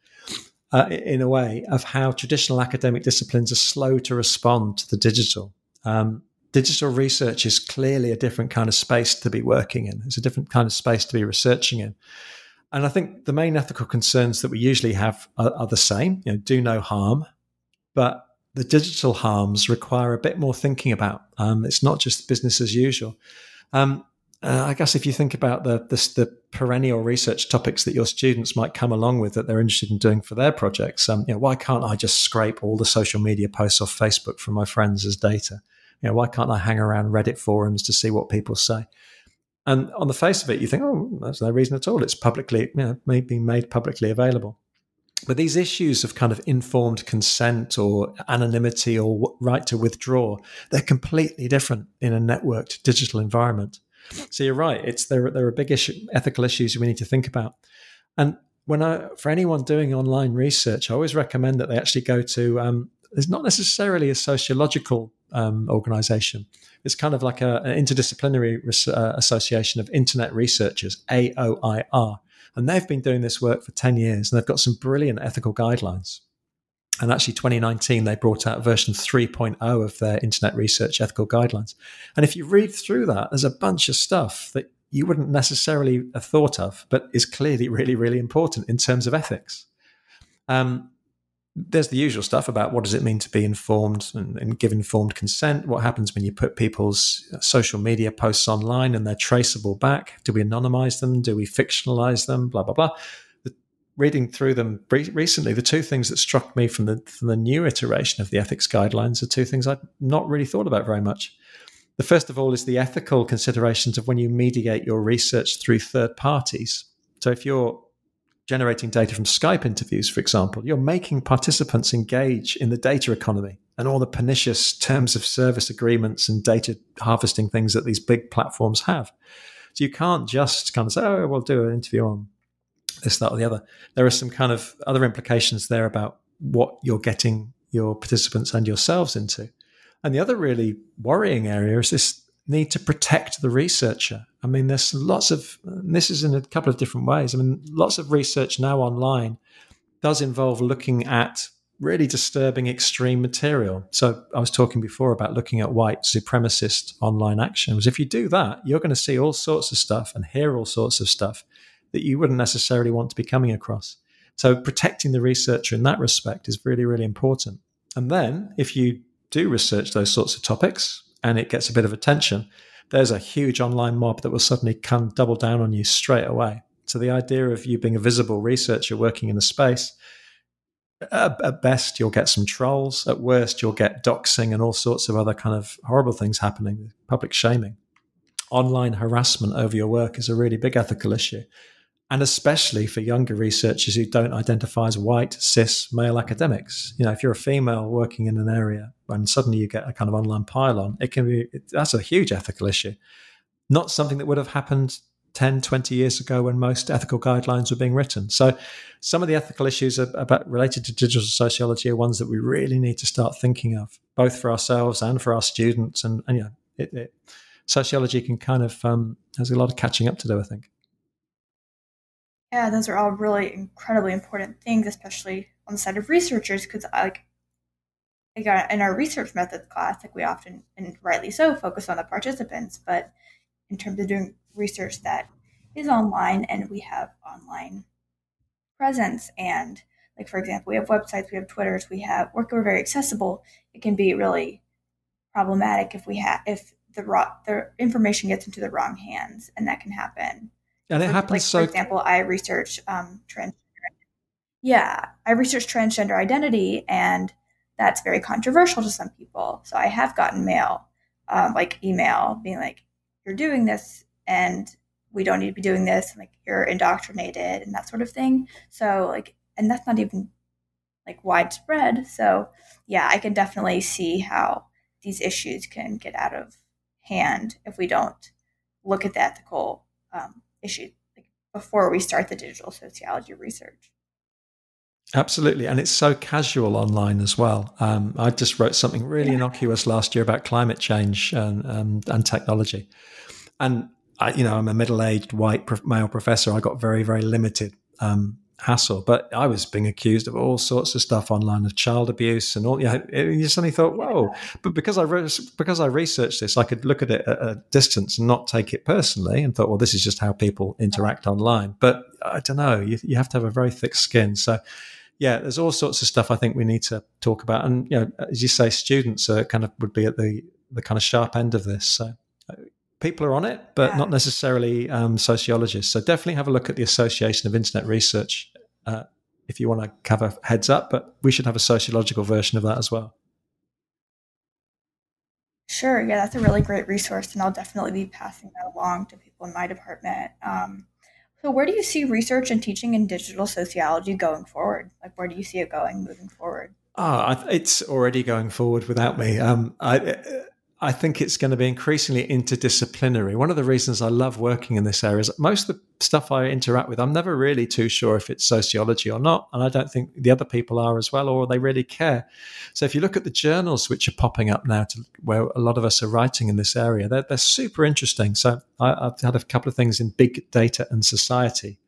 Uh, in a way, of how traditional academic disciplines are slow to respond to the digital. Um, digital research is clearly a different kind of space to be working in. It's a different kind of space to be researching in. And I think the main ethical concerns that we usually have are, are the same, you know, do no harm, but the digital harms require a bit more thinking about. Um, it's not just business as usual. Um, uh, I guess if you think about the, the, the perennial research topics that your students might come along with that they're interested in doing for their projects, um, you know, why can't I just scrape all the social media posts off Facebook from my friends as data? You know, why can't I hang around Reddit forums to see what people say? And on the face of it, you think, oh, there's no reason at all. It's publicly, you know, maybe made publicly available. But these issues of kind of informed consent or anonymity or right to withdraw, they're completely different in a networked digital environment. So you're right. It's there. There are big issue, ethical issues we need to think about. And when I, for anyone doing online research, I always recommend that they actually go to. Um, there's not necessarily a sociological um, organization. It's kind of like a, an interdisciplinary res- uh, association of internet researchers, AOIR. And they've been doing this work for 10 years and they've got some brilliant ethical guidelines. And actually, 2019, they brought out version 3.0 of their internet research ethical guidelines. And if you read through that, there's a bunch of stuff that you wouldn't necessarily have thought of, but is clearly really, really important in terms of ethics. Um, there's the usual stuff about what does it mean to be informed and, and, give informed consent. What happens when you put people's uh, social media posts online and they're traceable back? Do we anonymize them? Do we fictionalize them? Blah blah blah. The, reading through them recently, the two things that struck me from the from the new iteration of the ethics guidelines are two things I'd not really thought about very much. The first of all is the ethical considerations of when you mediate your research through third parties. So if you're generating data from Skype interviews, for example, you're making participants engage in the data economy and all the pernicious terms of service agreements and data harvesting things that these big platforms have. So you can't just kind of say, oh, we'll do an interview on this, that, or the other. There are some kind of other implications there about what you're getting your participants and yourselves into. And the other really worrying area is this need to protect the researcher. I mean, there's lots of, this is in a couple of different ways. I mean, lots of research now online does involve looking at really disturbing extreme material. So I was talking before about looking at white supremacist online actions. If you do that, you're going to see all sorts of stuff and hear all sorts of stuff that you wouldn't necessarily want to be coming across. So protecting the researcher in that respect is really, really important. And then if you do research those sorts of topics and it gets a bit of attention, there's a huge online mob that will suddenly come double down on you straight away. So the idea of you being a visible researcher working in a space, at best you'll get some trolls. At worst, you'll get doxing and all sorts of other kind of horrible things happening, public shaming. Online harassment over your work is a really big ethical issue and especially for younger researchers who don't identify as white, cis, male academics. You know, if you're a female working in an area and suddenly you get a kind of online pile-on, it can be, it, that's a huge ethical issue. Not something that would have happened 10, 20 years ago when most ethical guidelines were being written. So some of the ethical issues about related to digital sociology are ones that we really need to start thinking of, both for ourselves and for our students. And, and it, it, sociology can kind of, um, has a lot of catching up to do, I think.
Yeah, those are all really incredibly important things, especially on the side of researchers, because like, like in our research methods class, like we often and rightly so focus on the participants, but in terms of doing research that is online and we have online presence and like for example we have websites we have twitters we have we're, we're very accessible it can be really problematic if we have if the raw the information gets into the wrong hands and that can happen
and it happens like, so.
For example, I research um, trans. Yeah, I research transgender identity, and that's very controversial to some people. So I have gotten mail, um, like email, being like, "You're doing this, and we don't need to be doing this, and like you're indoctrinated, and that sort of thing." So like, and that's not even like widespread. So yeah, I can definitely see how these issues can get out of hand if we don't look at the ethical um, issue like, before we start the digital sociology research.
Absolutely. And it's so casual online as well. Um, I just wrote something really yeah. innocuous last year about climate change and, um, and technology. And, I, you know, I'm a middle aged white male professor. I got very, very limited um, hassle. But I was being accused of all sorts of stuff online of child abuse and all. Yeah, you, know, you suddenly thought, whoa! But because I re- because I researched this, I could look at it at a distance and not take it personally, and thought, well, this is just how people interact online. But I don't know. You, you have to have a very thick skin. So. Yeah, there's all sorts of stuff I think we need to talk about, and you know, as you say, students are kind of would be at the the kind of sharp end of this. So people are on it, but yeah. not necessarily um, sociologists. So definitely have a look at the Association of Internet Research uh, if you want to have a heads up. But we should have a sociological version of that as well.
Sure, yeah, that's a really great resource, and I'll definitely be passing that along to people in my department. Um, so, where do you see research and teaching in digital sociology going forward? Like, where do you see it going moving forward?
Ah, oh, it's already going forward without me. Um, I, I think it's going to be increasingly interdisciplinary. One of the reasons I love working in this area is most of the stuff I interact with, I'm never really too sure if it's sociology or not. And I don't think the other people are as well, or they really care. So if you look at the journals which are popping up now, to, where a lot of us are writing in this area, they're, they're super interesting. So I, I've had a couple of things in big data and society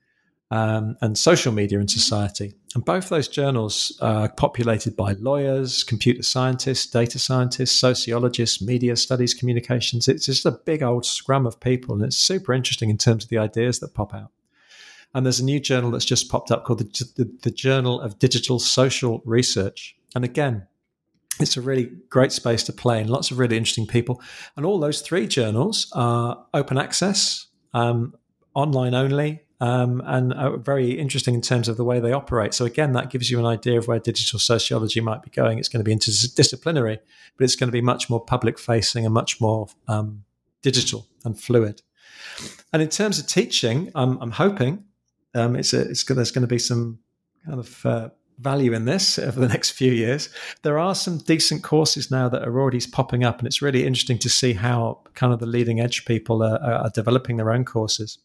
um, and social media in society. And both those journals are populated by lawyers, computer scientists, data scientists, sociologists, media studies, communications. It's just a big old scrum of people, and it's super interesting in terms of the ideas that pop out. And there's a new journal that's just popped up called the, the, the Journal of Digital Social Research. And again, it's a really great space to play and lots of really interesting people. And all those three journals are open access, um, online only, um, and uh, very interesting in terms of the way they operate. So again, that gives you an idea of where digital sociology might be going. It's going to be interdisciplinary, but it's going to be much more public facing and much more um, digital and fluid. And in terms of teaching, I'm, I'm hoping um, it's, a, it's there's going to be some kind of uh, value in this over the next few years. There are some decent courses now that are already popping up, and it's really interesting to see how kind of the leading edge people are, are developing their own courses.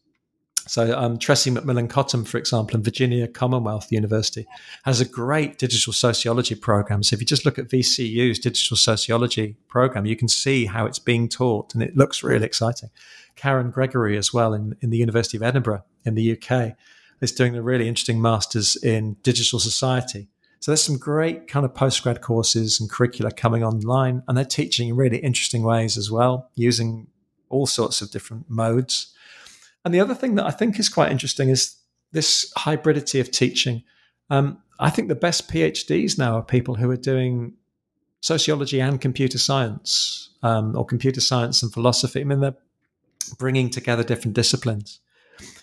So um, Tressie McMillan Cottom, for example, in Virginia Commonwealth University, has a great digital sociology program. So if you just look at VCU's digital sociology program, you can see how it's being taught, and it looks really exciting. Karen Gregory, as well, in, in the University of Edinburgh in the UK, is doing a really interesting master's in digital society. So there's some great kind of postgrad courses and curricula coming online, and they're teaching in really interesting ways as well, using all sorts of different modes. And the other thing that I think is quite interesting is this hybridity of teaching. Um, I think the best PhDs now are people who are doing sociology and computer science, um, or computer science and philosophy. I mean, they're bringing together different disciplines.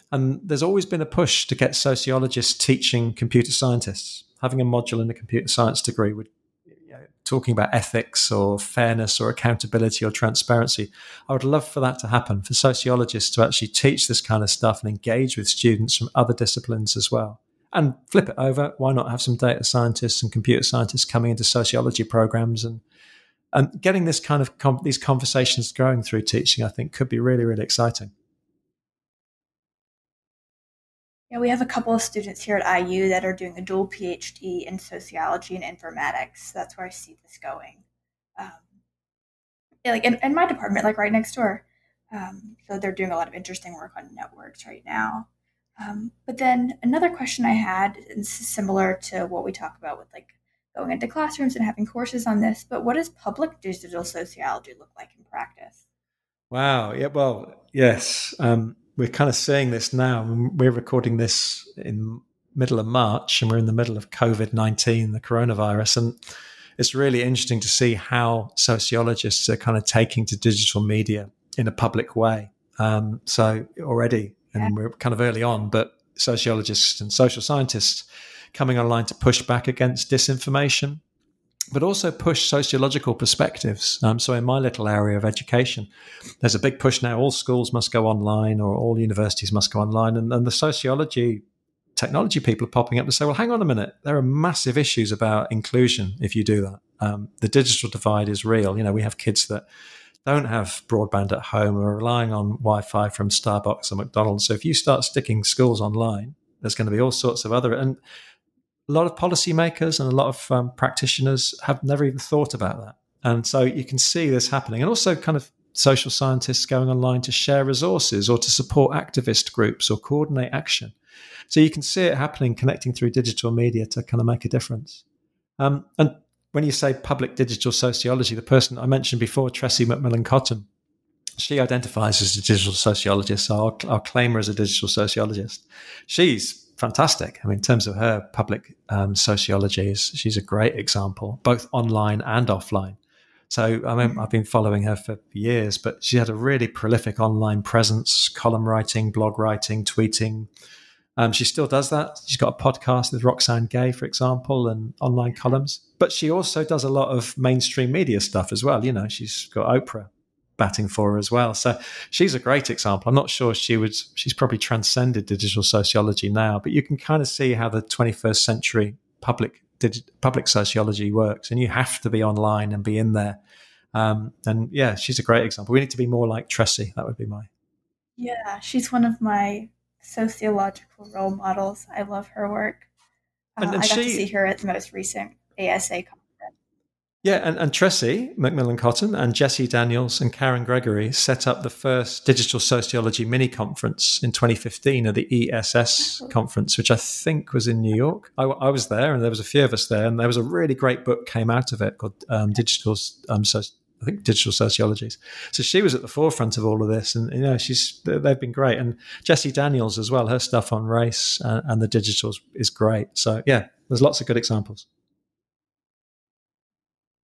And there's always been a push to get sociologists teaching computer scientists. Having a module in a computer science degree would talking about ethics or fairness or accountability or transparency. I would love for that to happen, for sociologists to actually teach this kind of stuff and engage with students from other disciplines as well. And flip it over, why not have some data scientists and computer scientists coming into sociology programs and and getting this kind of com- these conversations going through teaching, I think, could be really, really exciting.
Yeah, we have a couple of students here at IU that are doing a dual PhD in sociology and informatics. That's where I see this going. Um, like in, in, my department, like right next door. Um, so they're doing a lot of interesting work on networks right now. Um, but then another question I had is similar to what we talk about with like going into classrooms and having courses on this. But what does public digital sociology look like in practice?
Wow. Yeah. Well, yes. Um, we're kind of seeing this now. We're recording this in middle of March, and we're in the middle of COVID nineteen, the coronavirus, and it's really interesting to see how sociologists are kind of taking to digital media in a public way. Um, so already, and we're kind of early on, but sociologists and social scientists coming online to push back against disinformation but also push sociological perspectives. Um, so, in my little area of education, there's a big push now. All schools must go online, or all universities must go online, and, and the sociology technology people are popping up to say, well, hang on a minute, there are massive issues about inclusion if you do that. Um, the digital divide is real. You know, we have kids that don't have broadband at home or are relying on Wi Fi from Starbucks or McDonald's. So if you start sticking schools online, there's going to be all sorts of other, and a lot of policymakers and a lot of um, practitioners have never even thought about that. And so you can see this happening. And also, kind of social scientists going online to share resources or to support activist groups or coordinate action. So you can see it happening, connecting through digital media to kind of make a difference. Um, and when you say public digital sociology, the person I mentioned before, Tressie McMillan Cottom, she identifies as a digital sociologist. So I'll, I'll claim her as a digital sociologist. She's fantastic. I mean, in terms of her public um, sociology, she's a great example, both online and offline. So I mean, I've been following her for years, but she had a really prolific online presence, column writing, blog writing, tweeting. Um, she still does that. She's got a podcast with Roxane Gay, for example, and online columns. But she also does a lot of mainstream media stuff as well. You know, she's got Oprah batting for her as well. So she's a great example. I'm not sure she would, she's probably transcended digital sociology now, but you can kind of see how the 21st century public digi- public sociology works. And you have to be online and be in there. Um, and yeah, she's a great example. We need to be more like Tressie. That would be my.
Yeah, she's one of my sociological role models. I love her work. Uh, and, and I got she, to see her at the most recent ASA conference
yeah, and, and Tressie McMillan Cottom and Jessie Daniels and Karen Gregory set up the first digital sociology mini conference in 2015 at the ESS conference, which I think was in New York. I, I, was there, and there was a few of us there, and there was a really great book came out of it called um, Digital. Um, so, I think digital sociologies. So she was at the forefront of all of this, and you know she's they've been great. And Jessie Daniels as well, her stuff on race and, and the digitals is great. So yeah, there's lots of good examples.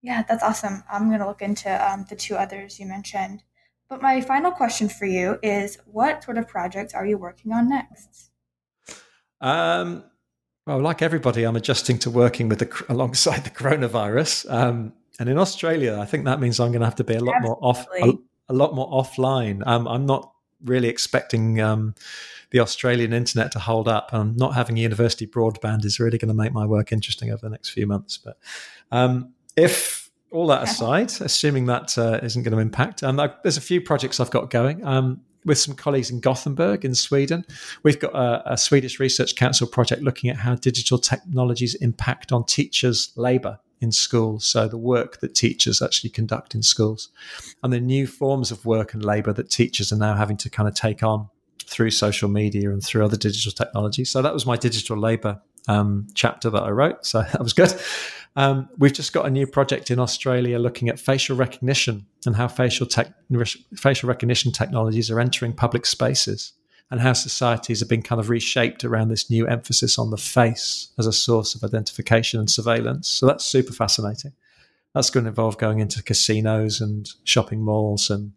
Yeah, that's awesome. I'm going to look into um, the two others you mentioned. But my final question for you is what sort of projects are you working on next?
Um, well, like everybody, I'm adjusting to working with the alongside the coronavirus. Um, and in Australia, I think that means I'm going to have to be a lot Absolutely. more off, a, a, lot more offline. Um, I'm not really expecting um, the Australian internet to hold up. And not having university broadband is really going to make my work interesting over the next few months. But um, if all that aside, assuming that uh, not going to impact, um, there's a few projects I've got going. Um, with some colleagues in Gothenburg in Sweden. We've got a, a, Swedish Research Council project looking at how digital technologies impact on teachers' labour in schools. So, the work that teachers actually conduct in schools and the new forms of work and labour that teachers are now having to kind of take on through social media and through other digital technologies. So, that was my digital labour um, chapter that I wrote. So, that was good. Um, we've just got a new project in Australia looking at facial recognition and how facial tech, facial recognition technologies are entering public spaces and how societies have been kind of reshaped around this new emphasis on the face as a source of identification and surveillance. So that's super fascinating. That's going to involve going into casinos and shopping malls and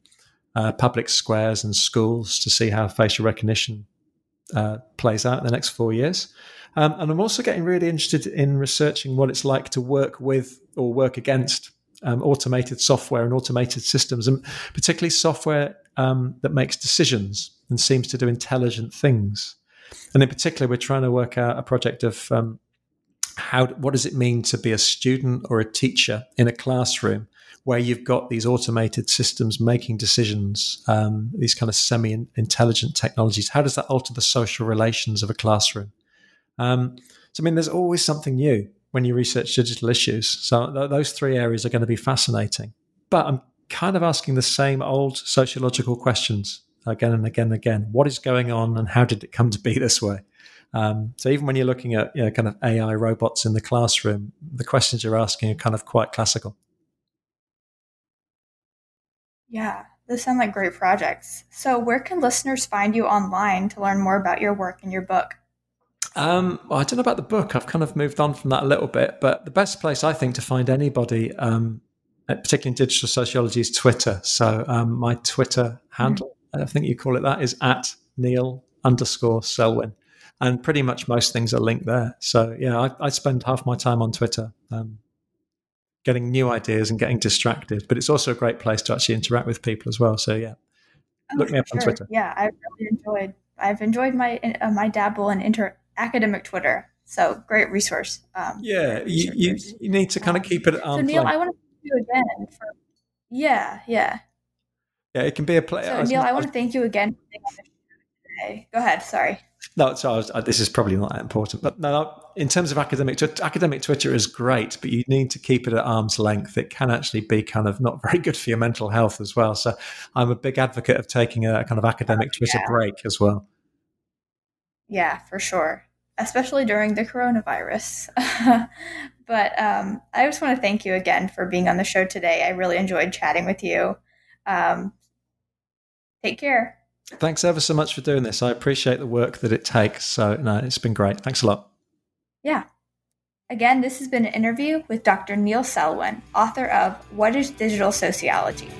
uh, public squares and schools to see how facial recognition uh, plays out in the next four years. Um, and I'm also getting really interested in researching what it's like to work with or work against um, automated software and automated systems, and particularly software um, that makes decisions and seems to do intelligent things. And in particular, we're trying to work out a project of um, how what does it mean to be a student or a teacher in a classroom where you've got these automated systems making decisions, um, these kind of semi-intelligent technologies. How does that alter the social relations of a classroom? Um, so, I mean, there's always something new when you research digital issues. So, th- those three areas are going to be fascinating. But I'm kind of asking the same old sociological questions again and again and again. What is going on, and how did it come to be this way? Um, so even when you're looking at you know, kind of AI robots in the classroom, the questions you're asking are kind of quite classical.
Yeah, those sound like great projects. So, where can listeners find you online to learn more about your work and your book?
Um, well, I don't know about the book. I've kind of moved on from that a little bit, but the best place I think to find anybody, um, particularly in digital sociology, is Twitter. So um, my Twitter handle, mm-hmm. I think you call it that, is at Neil underscore Selwyn, and pretty much most things are linked there. So yeah, I, I spend half my time on Twitter. Um, getting new ideas and getting distracted, but it's also a great place to actually interact with people as well. So yeah, oh, look me up sure. on Twitter.
Yeah, I really enjoyed. I've enjoyed my uh, my dabble in inter academic Twitter. So great resource.
Um, yeah, you, you, you, need to kind of keep it.
so Neil, I want to thank you again for. Yeah, yeah.
Yeah, it can be a play.
So Neil, I want to thank you again today. Go ahead. Sorry.
No, so was, this is probably not that important, but no, in terms of academic, academic Twitter is great, but you need to keep it at arm's length. It can actually be kind of not very good for your mental health as well. So I'm a big advocate of taking a kind of academic oh, Twitter yeah. break as well.
Yeah, for sure, especially during the coronavirus. but um, I just want to thank you again for being on the show today. I really enjoyed chatting with you. Um, take care.
Thanks ever so much for doing this. I appreciate the work that it takes. So, no, it's been great. Thanks a lot.
Yeah. Again, this has been an interview with Dr. Neil Selwyn, author of What is Digital Sociology?